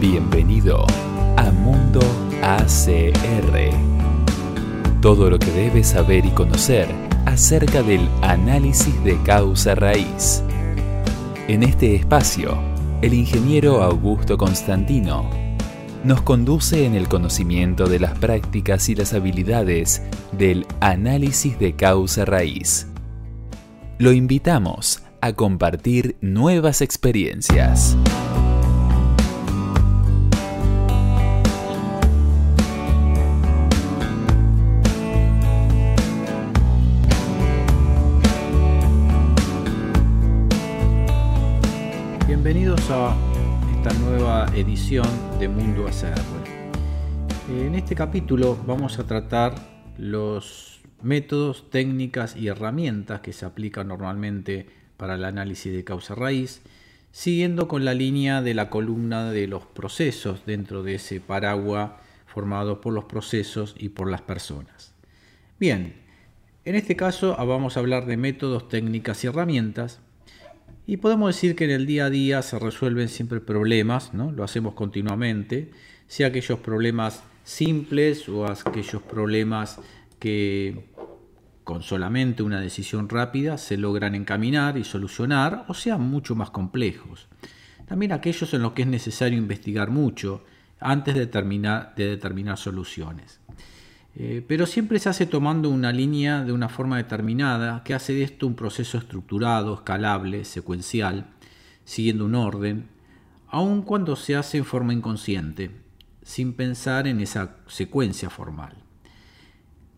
Bienvenido a Mundo ACR. Todo lo que debes saber y conocer acerca del análisis de causa raíz. En este espacio, el ingeniero Augusto Constantino nos conduce en el conocimiento de las prácticas y las habilidades del análisis de causa raíz. Lo invitamos a compartir nuevas experiencias. A esta nueva edición de Mundo ACR. En este capítulo vamos a tratar los métodos, técnicas y herramientas que se aplican normalmente para el análisis de causa raíz, siguiendo con la línea de la columna de los procesos dentro de ese paraguas formado por los procesos y por las personas. Bien, en este caso vamos a hablar de métodos, técnicas y herramientas. Y podemos decir que en el día a día se resuelven siempre problemas, ¿no? lo hacemos continuamente, sea aquellos problemas simples o aquellos problemas que con solamente una decisión rápida se logran encaminar y solucionar o sean mucho más complejos. También aquellos en los que es necesario investigar mucho antes de, determinar, de determinar soluciones. Eh, pero siempre se hace tomando una línea de una forma determinada que hace de esto un proceso estructurado, escalable, secuencial, siguiendo un orden, aun cuando se hace en forma inconsciente, sin pensar en esa secuencia formal.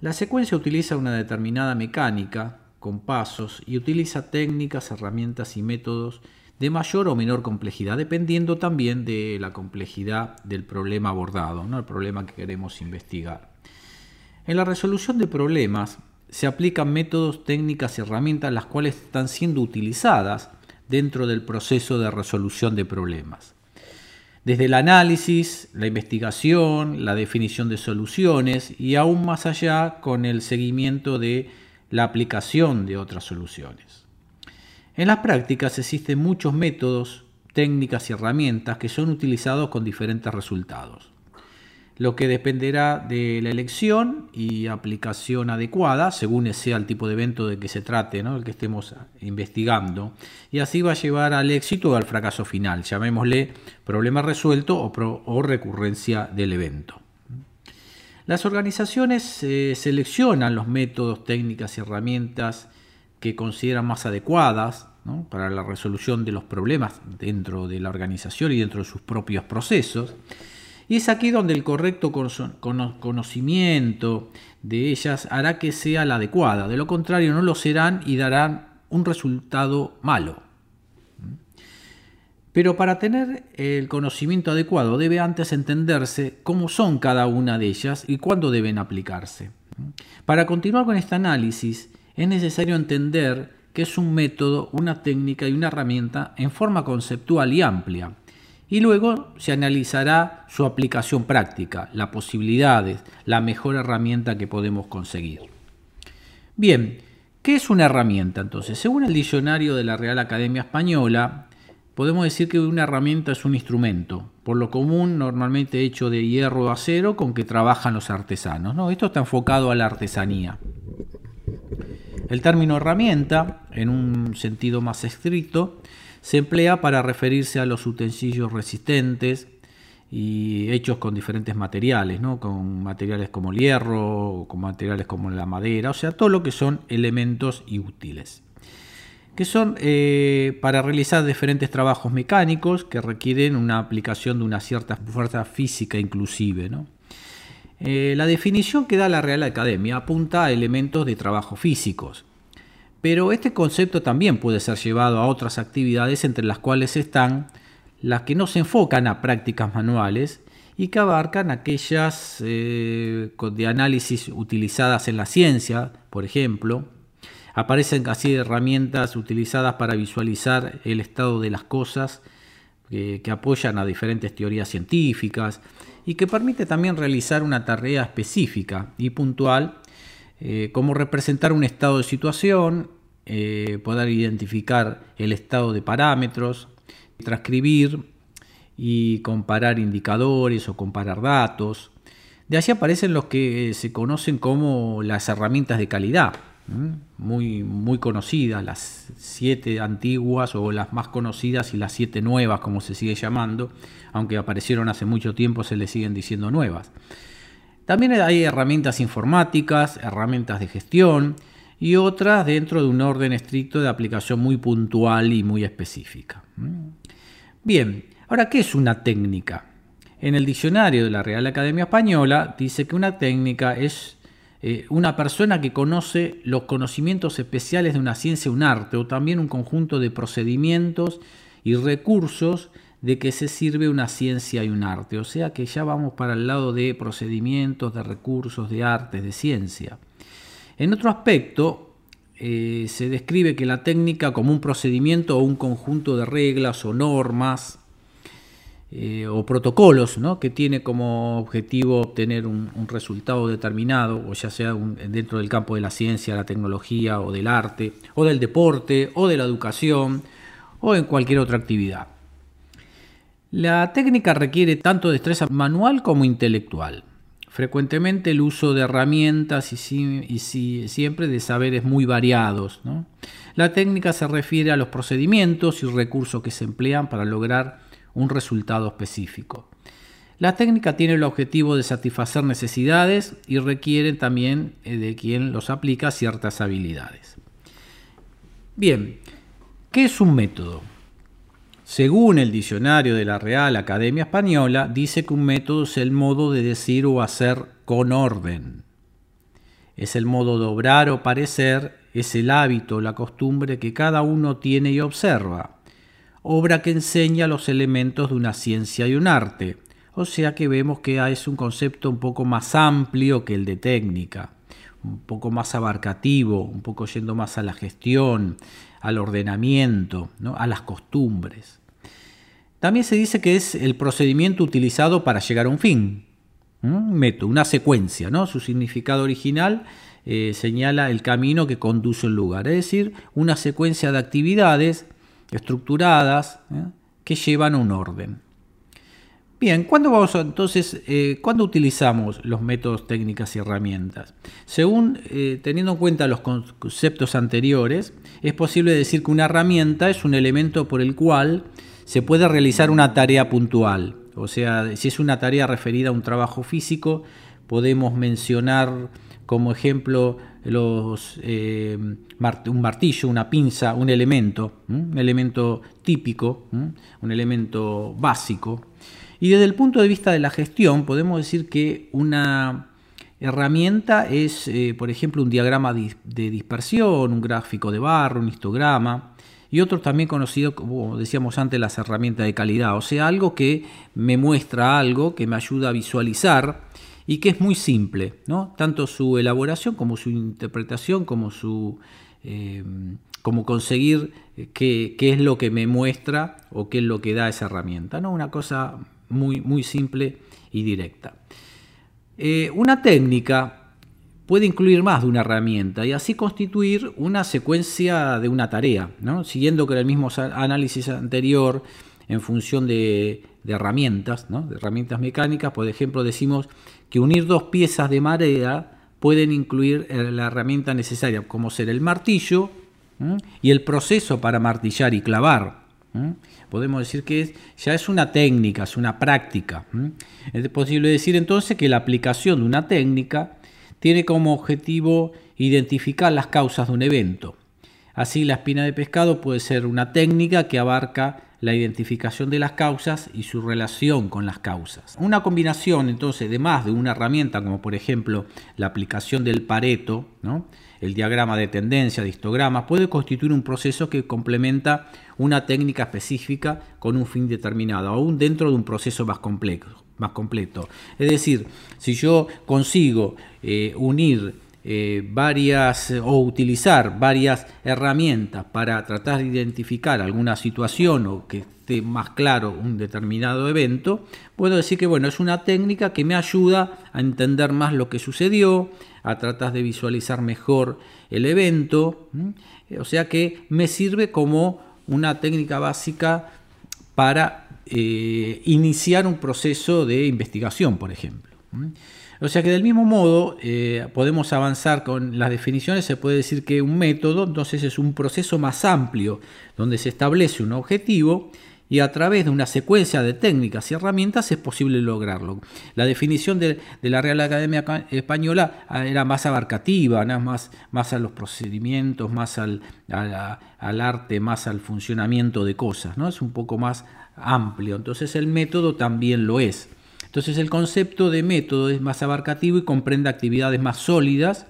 La secuencia utiliza una determinada mecánica, con pasos, y utiliza técnicas, herramientas y métodos de mayor o menor complejidad, dependiendo también de la complejidad del problema abordado, ¿no? el problema que queremos investigar. En la resolución de problemas se aplican métodos, técnicas y herramientas las cuales están siendo utilizadas dentro del proceso de resolución de problemas desde el análisis, la investigación, la definición de soluciones y aún más allá con el seguimiento de la aplicación de otras soluciones. En las prácticas existen muchos métodos, técnicas y herramientas que son utilizados con diferentes resultados lo que dependerá de la elección y aplicación adecuada, según sea el tipo de evento de que se trate, ¿no? el que estemos investigando, y así va a llevar al éxito o al fracaso final, llamémosle problema resuelto o, recurrencia del evento. Las organizaciones eh, seleccionan los métodos, técnicas y herramientas que consideran más adecuadas para la resolución de los problemas dentro de la organización y dentro de sus propios procesos y es aquí donde el correcto conocimiento de ellas hará que sea la adecuada. De lo contrario, no lo serán y darán un resultado malo. Pero para tener el conocimiento adecuado debe antes entenderse cómo son cada una de ellas y cuándo deben aplicarse. Para continuar con este análisis es necesario entender qué es un método, una técnica y una herramienta en forma conceptual y amplia y luego se analizará su aplicación práctica, las posibilidades, la mejor herramienta que podemos conseguir. Bien, ¿qué es una herramienta entonces? Según el diccionario de la Real Academia Española, podemos decir que una herramienta es un instrumento, por lo común normalmente hecho de hierro o acero con que trabajan los artesanos. ¿no? Esto está enfocado a la artesanía. El término herramienta, en un sentido más estricto, se emplea para referirse a los utensilios resistentes y hechos con diferentes materiales, ¿no? con materiales como el hierro, con materiales como la madera, o sea, todo lo que son elementos y útiles, que son eh, para realizar diferentes trabajos mecánicos que requieren una aplicación de una cierta fuerza física inclusive. Eh, la definición que da la Real Academia apunta a elementos de trabajo físicos, pero este concepto también puede ser llevado a otras actividades entre las cuales están las que no se enfocan a prácticas manuales y que abarcan aquellas eh, de análisis utilizadas en la ciencia, por ejemplo. Aparecen así herramientas utilizadas para visualizar el estado de las cosas que apoyan a diferentes teorías científicas y que permite también realizar una tarea específica y puntual eh, como representar un estado de situación, eh, poder identificar el estado de parámetros, transcribir y comparar indicadores o comparar datos. De allí aparecen los que se conocen como las herramientas de calidad, muy, muy conocidas, las siete antiguas o las más conocidas y las siete nuevas, como se sigue llamando, aunque aparecieron hace mucho tiempo, se les siguen diciendo nuevas. También hay herramientas informáticas, herramientas de gestión y otras dentro de un orden estricto de aplicación muy puntual y muy específica. Bien, ahora, ¿qué es una técnica? En el diccionario de la Real Academia Española dice que una técnica es eh, una persona que conoce los conocimientos especiales de una ciencia un arte, o también un conjunto de procedimientos y recursos de que se sirve una ciencia y un arte. O sea que ya vamos para el lado de procedimientos, de recursos, de artes, de ciencia. En otro aspecto, eh, se describe que la técnica como un procedimiento o un conjunto de reglas o normas eh, o protocolos que tiene como objetivo obtener un, resultado determinado, o ya sea dentro del campo de la ciencia, la tecnología o del arte, o del deporte, o de la educación, o en cualquier otra actividad. La técnica requiere tanto destreza manual como intelectual. Frecuentemente el uso de herramientas y, siempre de saberes muy variados. La técnica se refiere a los procedimientos y recursos que se emplean para lograr un resultado específico. La técnica tiene el objetivo de satisfacer necesidades y requiere también eh, de quien los aplica ciertas habilidades. Bien, ¿qué es un método? Según el diccionario de la Real Academia Española, dice que un método es el modo de decir o hacer con orden. Es el modo de obrar o parecer, es el hábito, la costumbre que cada uno tiene y observa. Obra que enseña los elementos de una ciencia y un arte. O sea que vemos que es un concepto un poco más amplio que el de técnica, un poco más abarcativo, un poco yendo más a la gestión, al ordenamiento, ¿no? a las costumbres. También se dice que es el procedimiento utilizado para llegar a un fin, un método, una secuencia. ¿no? Su significado original eh, señala el camino que conduce al lugar, es decir, una secuencia de actividades estructuradas ¿eh? que llevan a un orden. Bien, ¿cuándo vamos entonces, eh, cuándo utilizamos los métodos, técnicas y herramientas? Según teniendo en cuenta los conceptos anteriores, es posible decir que una herramienta es un elemento por el cual se puede realizar una tarea puntual. O sea, si es una tarea referida a un trabajo físico, podemos mencionar como ejemplo eh, un martillo, una pinza, un elemento, un elemento típico, un elemento básico. Y desde el punto de vista de la gestión, podemos decir que una herramienta es, eh, por ejemplo, un diagrama de dispersión, un gráfico de barro, un histograma, y otro también conocido, como decíamos antes, las herramientas de calidad, o sea, algo que me muestra algo, que me ayuda a visualizar y que es muy simple, ¿no? tanto su elaboración como su interpretación, como su... Eh, como conseguir qué, qué, es lo que me muestra o qué es lo que da esa herramienta. ¿no? Una cosa muy, muy simple y directa. Eh, una técnica puede incluir más de una herramienta y así constituir una secuencia de una tarea, siguiendo con el mismo análisis anterior en función de, herramientas, de herramientas mecánicas. Por ejemplo, decimos que unir dos piezas de madera pueden incluir eh, la herramienta necesaria, como ser el martillo y el proceso para martillar y clavar. Podemos decir que ya es una técnica, es una práctica. Es posible decir entonces que la aplicación de una técnica tiene como objetivo identificar las causas de un evento. Así la espina de pescado puede ser una técnica que abarca la identificación de las causas y su relación con las causas. Una combinación entonces de más de una herramienta como por ejemplo la aplicación del Pareto, el diagrama de tendencia de histogramas, puede constituir un proceso que complementa una técnica específica con un fin determinado, aún dentro de un proceso más complejo. Más completo. Es decir, si yo consigo eh, unir eh, varias o utilizar varias herramientas para tratar de identificar alguna situación o que esté más claro un determinado evento, puedo decir que bueno, es una técnica que me ayuda a entender más lo que sucedió, a tratar de visualizar mejor el evento, o sea que me sirve como una técnica básica para eh, iniciar un proceso de investigación, por ejemplo. O sea que del mismo modo eh, podemos avanzar con las definiciones, se puede decir que un método entonces es un proceso más amplio, donde se establece un objetivo y a través de una secuencia de técnicas y herramientas es posible lograrlo. La definición de, la Real Academia Española ah, era más abarcativa, más, más a los procedimientos, más al, al, arte, más al funcionamiento de cosas, ¿no? es un poco más amplio. Entonces el método también lo es. Entonces el concepto de método es más abarcativo y comprende actividades más sólidas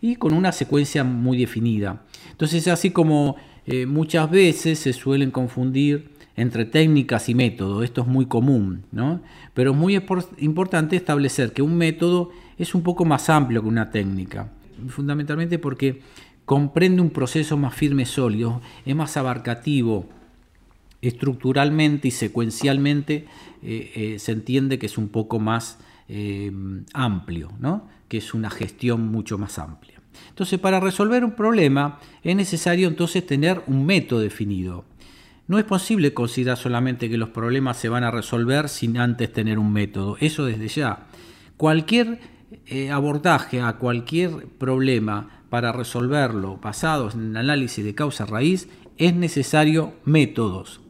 y con una secuencia muy definida. Entonces así como eh, muchas veces se suelen confundir entre técnicas y método. Esto es muy común, ¿no? Pero es muy importante establecer que un método es un poco más amplio que una técnica, fundamentalmente porque comprende un proceso más firme sólido, es más abarcativo, estructuralmente y secuencialmente eh, eh, se entiende que es un poco más eh, amplio, ¿no? que es una gestión mucho más amplia. Entonces, para resolver un problema es necesario entonces tener un método definido. No es posible considerar solamente que los problemas se van a resolver sin antes tener un método. Eso desde ya. Cualquier abordaje a cualquier problema para resolverlo basado en análisis de causa raíz es necesario métodos.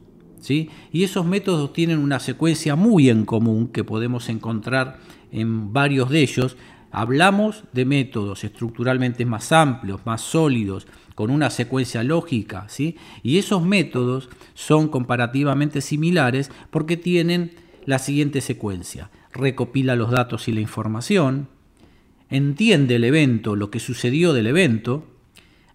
Y esos métodos tienen una secuencia muy en común que podemos encontrar en varios de ellos. Hablamos de métodos estructuralmente más amplios, más sólidos, con una secuencia lógica, ¿sí? Y esos métodos son comparativamente similares porque tienen la siguiente secuencia. Recopila los datos y la información, entiende el evento, lo que sucedió del evento,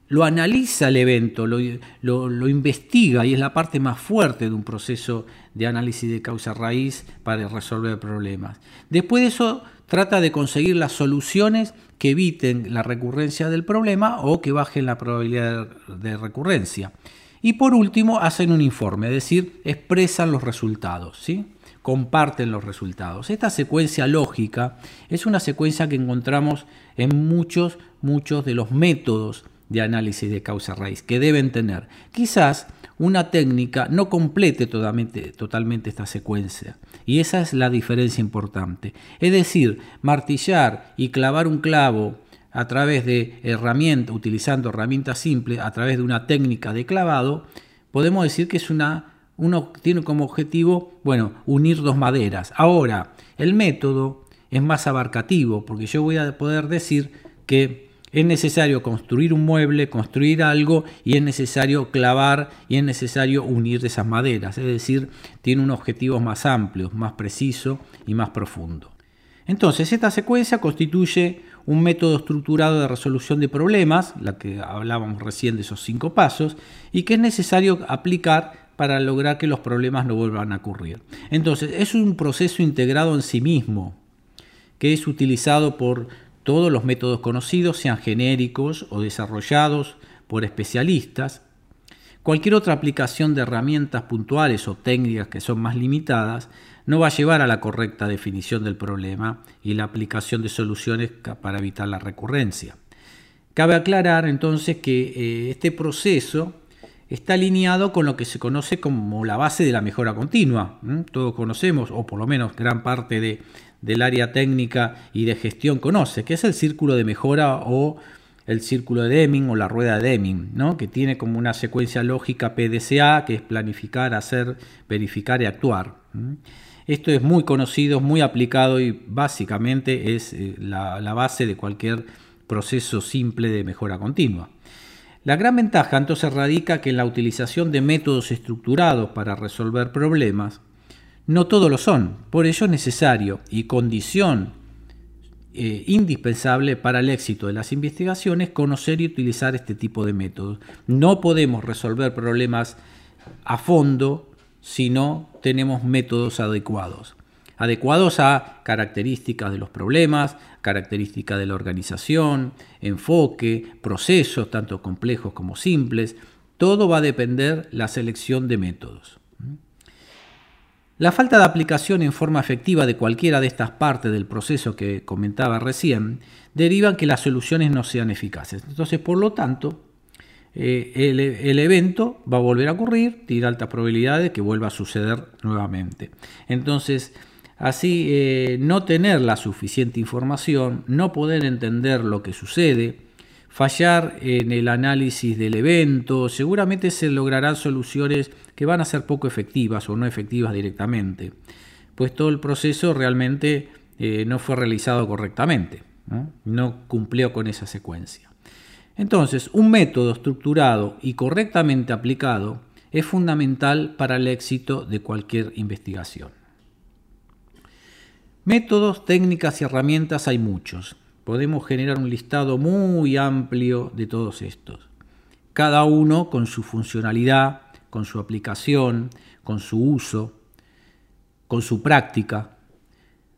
lo analiza el evento, lo, lo, investiga y es la parte más fuerte de un proceso de análisis de causa raíz para resolver problemas. Después de eso trata de conseguir las soluciones que eviten la recurrencia del problema o que bajen la probabilidad de recurrencia. Y por último, hacen un informe, es decir, expresan los resultados, ¿sí? comparten los resultados. Esta secuencia lógica es una secuencia que encontramos en muchos, muchos de los métodos de análisis de causa raíz que deben tener. Quizás una técnica no complete totalmente, totalmente esta secuencia. Y esa es la diferencia importante. Es decir, martillar y clavar un clavo a través de herramientas, utilizando herramientas simples, a través de una técnica de clavado, podemos decir que es una, uno tiene como objetivo, bueno, unir dos maderas. Ahora, el método es más abarcativo, porque yo voy a poder decir que es necesario construir un mueble, construir algo y es necesario clavar y es necesario unir esas maderas. Es decir, tiene un objetivo más amplio, más preciso y más profundo. Entonces, esta secuencia constituye un método estructurado de resolución de problemas, la que hablábamos recién de esos cinco pasos, y que es necesario aplicar para lograr que los problemas no vuelvan a ocurrir. Entonces, es un proceso integrado en sí mismo, que es utilizado por todos los métodos conocidos, sean genéricos o desarrollados por especialistas, cualquier otra aplicación de herramientas puntuales o técnicas que son más limitadas no va a llevar a la correcta definición del problema y la aplicación de soluciones para evitar la recurrencia. Cabe aclarar entonces que eh, este proceso está alineado con lo que se conoce como la base de la mejora continua. Todos conocemos, o por lo menos gran parte de, del área técnica y de gestión conoce, que es el círculo de mejora o el círculo de Deming o la rueda de Deming, ¿no? que tiene como una secuencia lógica PDCA, que es planificar, hacer, verificar y actuar. Esto es muy conocido, muy aplicado y básicamente es eh, la, la base de cualquier proceso simple de mejora continua. La gran ventaja entonces radica que en la utilización de métodos estructurados para resolver problemas, no todos lo son, por ello es necesario y condición eh, indispensable para el éxito de las investigaciones conocer y utilizar este tipo de métodos. No podemos resolver problemas a fondo si no tenemos métodos adecuados. Adecuados a características de los problemas, características de la organización, enfoque, procesos tanto complejos como simples. Todo va a depender la selección de métodos. La falta de aplicación en forma efectiva de cualquiera de estas partes del proceso que comentaba recién deriva que las soluciones no sean eficaces. Entonces, por lo tanto, eh, el, evento va a volver a ocurrir, tiene altas probabilidades que vuelva a suceder nuevamente. Entonces, así eh, no tener la suficiente información, no poder entender lo que sucede, fallar en el análisis del evento, seguramente se lograrán soluciones que van a ser poco efectivas o no efectivas directamente, pues todo el proceso realmente eh, no fue realizado correctamente, ¿no? cumplió con esa secuencia. Entonces, un método estructurado y correctamente aplicado es fundamental para el éxito de cualquier investigación. Métodos, técnicas y herramientas hay muchos podemos generar un listado muy amplio de todos estos. Cada uno con su funcionalidad, con su aplicación, con su uso, con su práctica.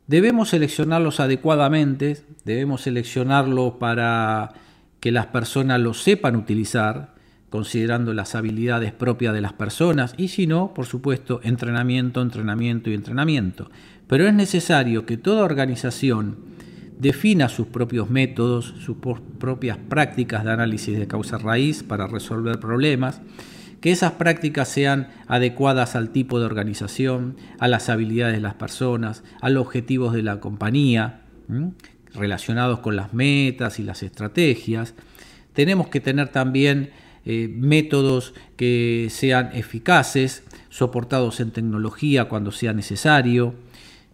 Debemos seleccionarlos adecuadamente, debemos seleccionarlos para que las personas los sepan utilizar, considerando las habilidades propias de las personas y si no, por supuesto, entrenamiento, entrenamiento y entrenamiento. Pero es necesario que toda organización defina sus propios métodos, sus propias prácticas de análisis de causa raíz para resolver problemas, que esas prácticas sean adecuadas al tipo de organización, a las habilidades de las personas, a los objetivos de la compañía, relacionados con las metas y las estrategias. Tenemos que tener también eh, métodos que sean eficaces, soportados en tecnología cuando sea necesario,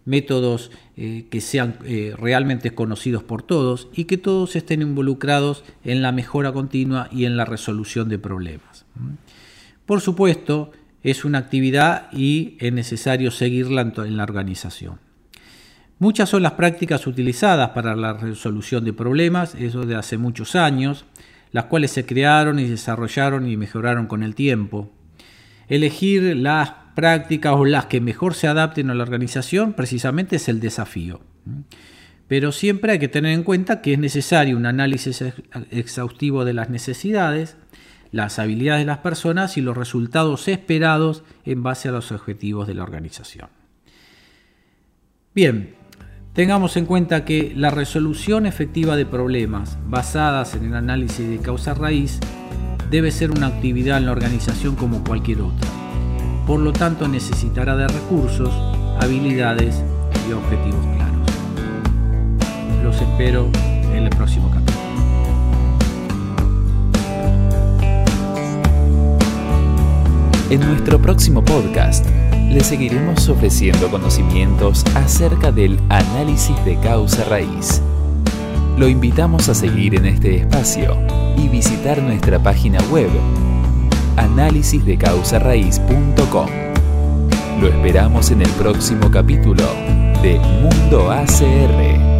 métodos eh, que sean eh, realmente conocidos por todos y que todos estén involucrados en la mejora continua y en la resolución de problemas. Por supuesto, es una actividad y es necesario seguirla en la organización. Muchas son las prácticas utilizadas para la resolución de problemas, eso de hace muchos años, las cuales se crearon y desarrollaron y mejoraron con el tiempo. Elegir las prácticas o las que mejor se adapten a la organización precisamente es el desafío. Pero siempre hay que tener en cuenta que es necesario un análisis exhaustivo de las necesidades, las habilidades de las personas y los resultados esperados en base a los objetivos de la organización. Bien, tengamos en cuenta que la resolución efectiva de problemas basadas en el análisis de causa raíz debe ser una actividad en la organización como cualquier otra por lo tanto necesitará de recursos, habilidades y objetivos claros. Los espero en el próximo capítulo. En nuestro próximo podcast le seguiremos ofreciendo conocimientos acerca del análisis de causa raíz. Lo invitamos a seguir en este espacio y visitar nuestra página web análisisdecausarraíz.com. Lo esperamos en el próximo capítulo de Mundo ACR.